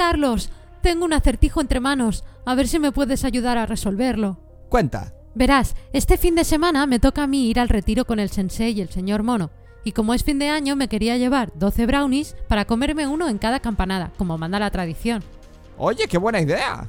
Carlos, tengo un acertijo entre manos. A ver si me puedes ayudar a resolverlo. Cuenta. Verás, este fin de semana me toca a mí ir al retiro con el sensei y el señor mono. Y como es fin de año, me quería llevar 12 brownies para comerme uno en cada campanada, como manda la tradición. Oye, qué buena idea.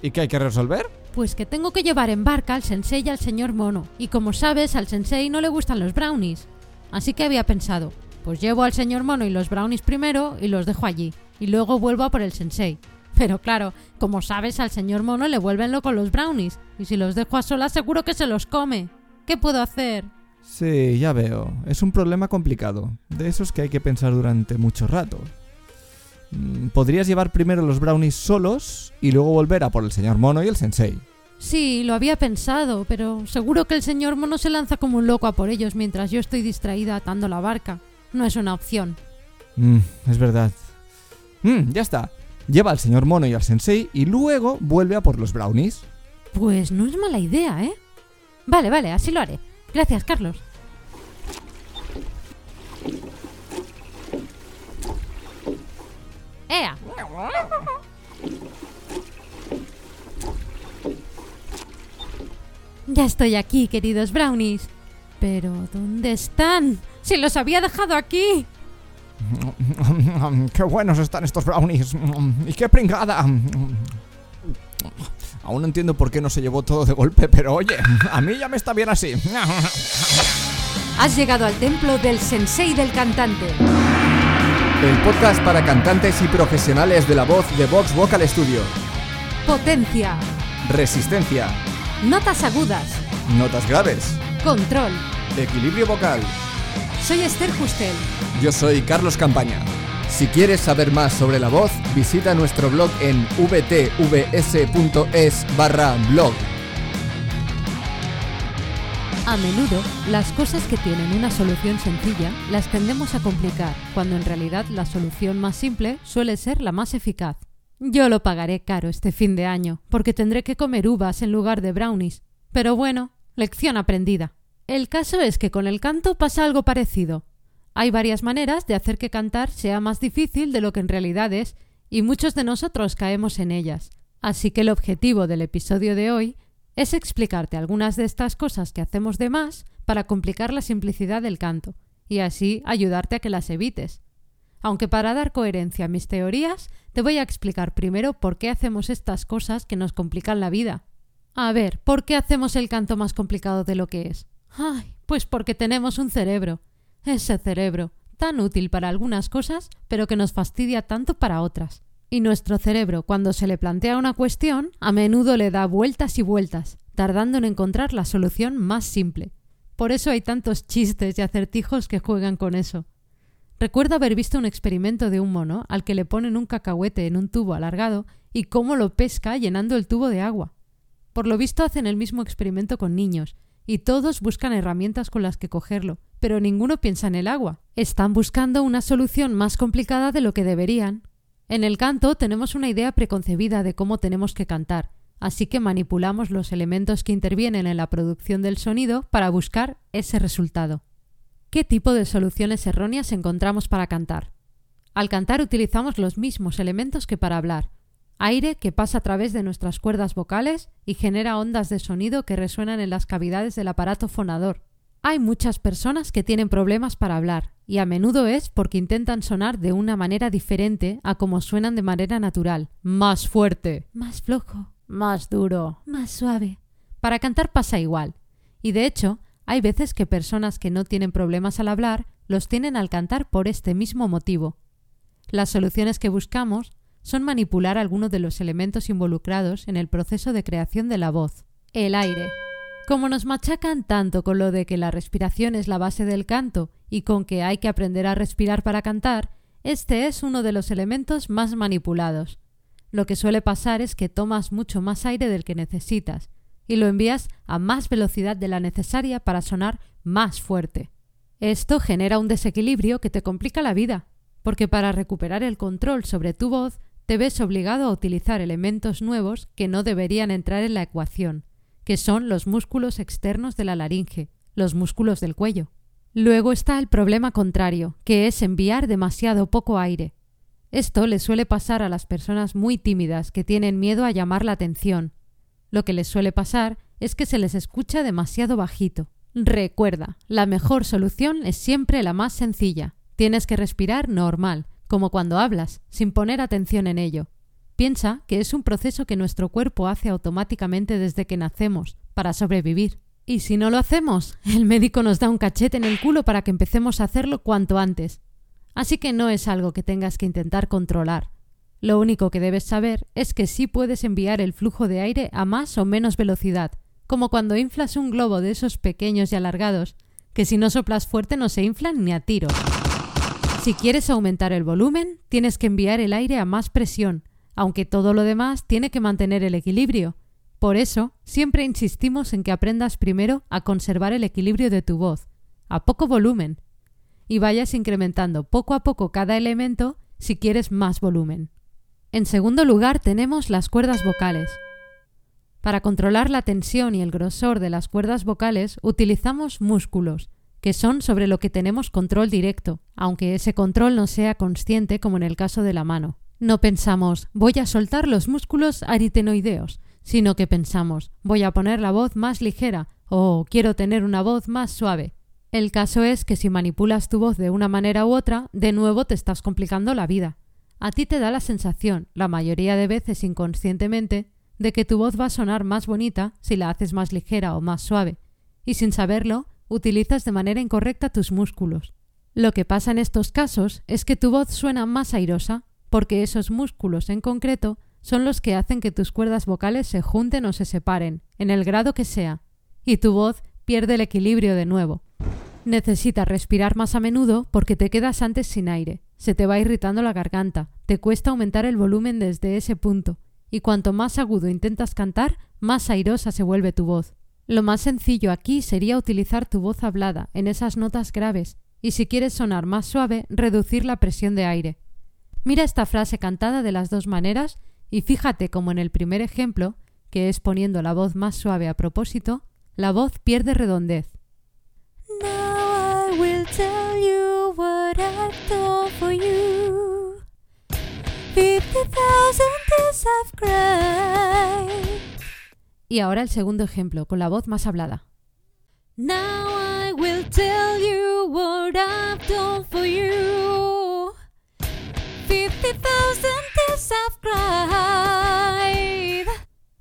¿Y qué hay que resolver? Pues que tengo que llevar en barca al sensei y al señor mono. Y como sabes, al sensei no le gustan los brownies. Así que había pensado, pues llevo al señor mono y los brownies primero y los dejo allí. Y luego vuelvo a por el sensei. Pero claro, como sabes, al señor mono le vuelven loco los brownies. Y si los dejo a solas seguro que se los come. ¿Qué puedo hacer? Sí, ya veo. Es un problema complicado. De esos que hay que pensar durante mucho rato. Mm, Podrías llevar primero los brownies solos y luego volver a por el señor mono y el sensei. Sí, lo había pensado, pero seguro que el señor mono se lanza como un loco a por ellos mientras yo estoy distraída atando la barca. No es una opción. Mm, es verdad. Mm, ya está. Lleva al señor mono y al sensei y luego vuelve a por los brownies. Pues no es mala idea, ¿eh? Vale, vale, así lo haré. Gracias, Carlos. ¡Ea! Ya estoy aquí, queridos brownies. Pero, ¿dónde están? ¡Si los había dejado aquí! ¡Qué buenos están estos brownies! ¡Y qué pringada! Aún no entiendo por qué no se llevó todo de golpe, pero oye, a mí ya me está bien así. Has llegado al templo del sensei del cantante. El podcast para cantantes y profesionales de la voz de Vox Vocal Studio. Potencia. Resistencia. Notas agudas. Notas graves. Control. Equilibrio vocal. Soy Esther Justel. Yo soy Carlos Campaña. Si quieres saber más sobre la voz, visita nuestro blog en vtvs.es barra blog. A menudo, las cosas que tienen una solución sencilla las tendemos a complicar, cuando en realidad la solución más simple suele ser la más eficaz. Yo lo pagaré caro este fin de año, porque tendré que comer uvas en lugar de brownies. Pero bueno, lección aprendida. El caso es que con el canto pasa algo parecido. Hay varias maneras de hacer que cantar sea más difícil de lo que en realidad es, y muchos de nosotros caemos en ellas. Así que el objetivo del episodio de hoy es explicarte algunas de estas cosas que hacemos de más para complicar la simplicidad del canto, y así ayudarte a que las evites. Aunque para dar coherencia a mis teorías, te voy a explicar primero por qué hacemos estas cosas que nos complican la vida. A ver, ¿por qué hacemos el canto más complicado de lo que es? Ay, pues porque tenemos un cerebro. Ese cerebro, tan útil para algunas cosas, pero que nos fastidia tanto para otras. Y nuestro cerebro, cuando se le plantea una cuestión, a menudo le da vueltas y vueltas, tardando en encontrar la solución más simple. Por eso hay tantos chistes y acertijos que juegan con eso. Recuerdo haber visto un experimento de un mono al que le ponen un cacahuete en un tubo alargado y cómo lo pesca llenando el tubo de agua. Por lo visto hacen el mismo experimento con niños, y todos buscan herramientas con las que cogerlo, pero ninguno piensa en el agua. Están buscando una solución más complicada de lo que deberían. En el canto tenemos una idea preconcebida de cómo tenemos que cantar, así que manipulamos los elementos que intervienen en la producción del sonido para buscar ese resultado. ¿Qué tipo de soluciones erróneas encontramos para cantar? Al cantar utilizamos los mismos elementos que para hablar. Aire que pasa a través de nuestras cuerdas vocales y genera ondas de sonido que resuenan en las cavidades del aparato fonador. Hay muchas personas que tienen problemas para hablar, y a menudo es porque intentan sonar de una manera diferente a como suenan de manera natural. Más fuerte, más flojo, más duro, más suave. Para cantar pasa igual. Y de hecho, hay veces que personas que no tienen problemas al hablar los tienen al cantar por este mismo motivo. Las soluciones que buscamos son manipular algunos de los elementos involucrados en el proceso de creación de la voz. El aire. Como nos machacan tanto con lo de que la respiración es la base del canto y con que hay que aprender a respirar para cantar, este es uno de los elementos más manipulados. Lo que suele pasar es que tomas mucho más aire del que necesitas y lo envías a más velocidad de la necesaria para sonar más fuerte. Esto genera un desequilibrio que te complica la vida, porque para recuperar el control sobre tu voz te ves obligado a utilizar elementos nuevos que no deberían entrar en la ecuación, que son los músculos externos de la laringe, los músculos del cuello. Luego está el problema contrario, que es enviar demasiado poco aire. Esto le suele pasar a las personas muy tímidas que tienen miedo a llamar la atención. Lo que les suele pasar es que se les escucha demasiado bajito. Recuerda, la mejor solución es siempre la más sencilla. Tienes que respirar normal, como cuando hablas, sin poner atención en ello. Piensa que es un proceso que nuestro cuerpo hace automáticamente desde que nacemos, para sobrevivir. Y si no lo hacemos, el médico nos da un cachete en el culo para que empecemos a hacerlo cuanto antes. Así que no es algo que tengas que intentar controlar. Lo único que debes saber es que sí puedes enviar el flujo de aire a más o menos velocidad, como cuando inflas un globo de esos pequeños y alargados, que si no soplas fuerte no se inflan ni a tiro. Si quieres aumentar el volumen, tienes que enviar el aire a más presión, aunque todo lo demás tiene que mantener el equilibrio. Por eso, siempre insistimos en que aprendas primero a conservar el equilibrio de tu voz, a poco volumen, y vayas incrementando poco a poco cada elemento si quieres más volumen. En segundo lugar tenemos las cuerdas vocales. Para controlar la tensión y el grosor de las cuerdas vocales utilizamos músculos, que son sobre lo que tenemos control directo, aunque ese control no sea consciente como en el caso de la mano. No pensamos voy a soltar los músculos aritenoideos, sino que pensamos voy a poner la voz más ligera o quiero tener una voz más suave. El caso es que si manipulas tu voz de una manera u otra, de nuevo te estás complicando la vida. A ti te da la sensación, la mayoría de veces inconscientemente, de que tu voz va a sonar más bonita si la haces más ligera o más suave, y sin saberlo, utilizas de manera incorrecta tus músculos. Lo que pasa en estos casos es que tu voz suena más airosa, porque esos músculos en concreto son los que hacen que tus cuerdas vocales se junten o se separen, en el grado que sea, y tu voz pierde el equilibrio de nuevo. Necesitas respirar más a menudo porque te quedas antes sin aire, se te va irritando la garganta, te cuesta aumentar el volumen desde ese punto, y cuanto más agudo intentas cantar, más airosa se vuelve tu voz. Lo más sencillo aquí sería utilizar tu voz hablada en esas notas graves, y si quieres sonar más suave, reducir la presión de aire. Mira esta frase cantada de las dos maneras y fíjate como en el primer ejemplo, que es poniendo la voz más suave a propósito, la voz pierde redondez will tell you what I've done for you. Y ahora el segundo ejemplo, con la voz más hablada. Now I will tell you what I've done for you. Fifty thousand tears I've cried.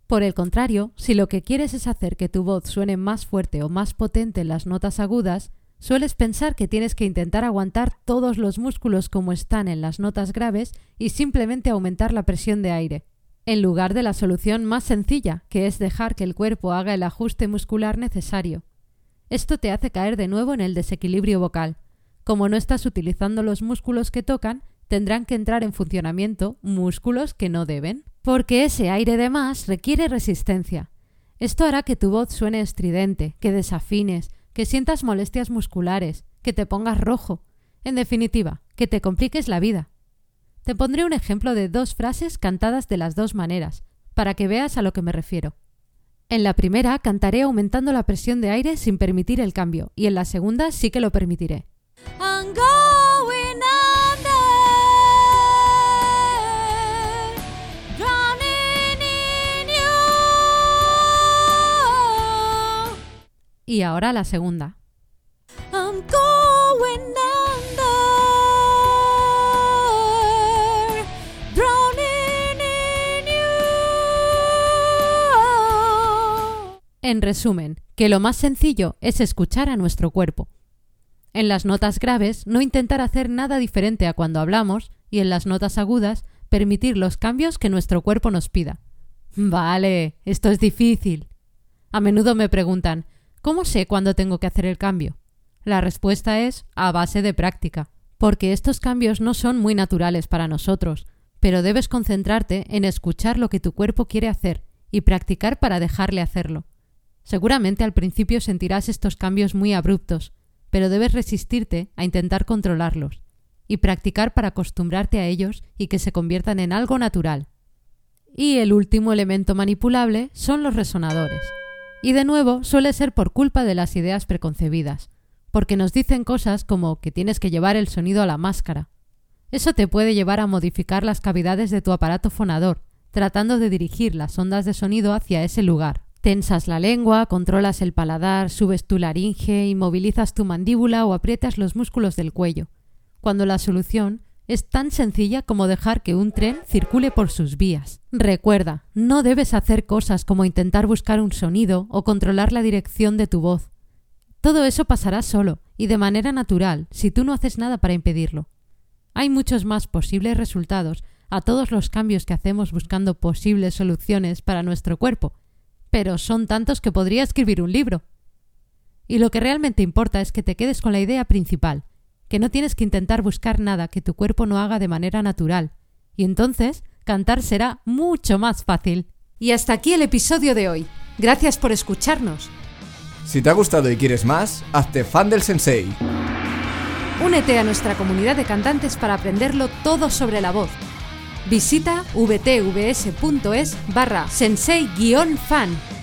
Por el contrario, si lo que quieres es hacer que tu voz suene más fuerte o más potente en las notas agudas, Sueles pensar que tienes que intentar aguantar todos los músculos como están en las notas graves y simplemente aumentar la presión de aire, en lugar de la solución más sencilla, que es dejar que el cuerpo haga el ajuste muscular necesario. Esto te hace caer de nuevo en el desequilibrio vocal. Como no estás utilizando los músculos que tocan, tendrán que entrar en funcionamiento músculos que no deben, porque ese aire de más requiere resistencia. Esto hará que tu voz suene estridente, que desafines, que sientas molestias musculares, que te pongas rojo, en definitiva, que te compliques la vida. Te pondré un ejemplo de dos frases cantadas de las dos maneras, para que veas a lo que me refiero. En la primera cantaré aumentando la presión de aire sin permitir el cambio, y en la segunda sí que lo permitiré. Y ahora la segunda. En resumen, que lo más sencillo es escuchar a nuestro cuerpo. En las notas graves, no intentar hacer nada diferente a cuando hablamos y en las notas agudas, permitir los cambios que nuestro cuerpo nos pida. Vale, esto es difícil. A menudo me preguntan, ¿Cómo sé cuándo tengo que hacer el cambio? La respuesta es a base de práctica, porque estos cambios no son muy naturales para nosotros, pero debes concentrarte en escuchar lo que tu cuerpo quiere hacer y practicar para dejarle hacerlo. Seguramente al principio sentirás estos cambios muy abruptos, pero debes resistirte a intentar controlarlos y practicar para acostumbrarte a ellos y que se conviertan en algo natural. Y el último elemento manipulable son los resonadores. Y de nuevo suele ser por culpa de las ideas preconcebidas, porque nos dicen cosas como que tienes que llevar el sonido a la máscara. Eso te puede llevar a modificar las cavidades de tu aparato fonador, tratando de dirigir las ondas de sonido hacia ese lugar. Tensas la lengua, controlas el paladar, subes tu laringe, inmovilizas tu mandíbula o aprietas los músculos del cuello, cuando la solución es tan sencilla como dejar que un tren circule por sus vías. Recuerda, no debes hacer cosas como intentar buscar un sonido o controlar la dirección de tu voz. Todo eso pasará solo y de manera natural si tú no haces nada para impedirlo. Hay muchos más posibles resultados a todos los cambios que hacemos buscando posibles soluciones para nuestro cuerpo, pero son tantos que podría escribir un libro. Y lo que realmente importa es que te quedes con la idea principal, que no tienes que intentar buscar nada que tu cuerpo no haga de manera natural, y entonces cantar será mucho más fácil. Y hasta aquí el episodio de hoy. Gracias por escucharnos. Si te ha gustado y quieres más, hazte fan del sensei. Únete a nuestra comunidad de cantantes para aprenderlo todo sobre la voz. Visita vtvs.es barra sensei-fan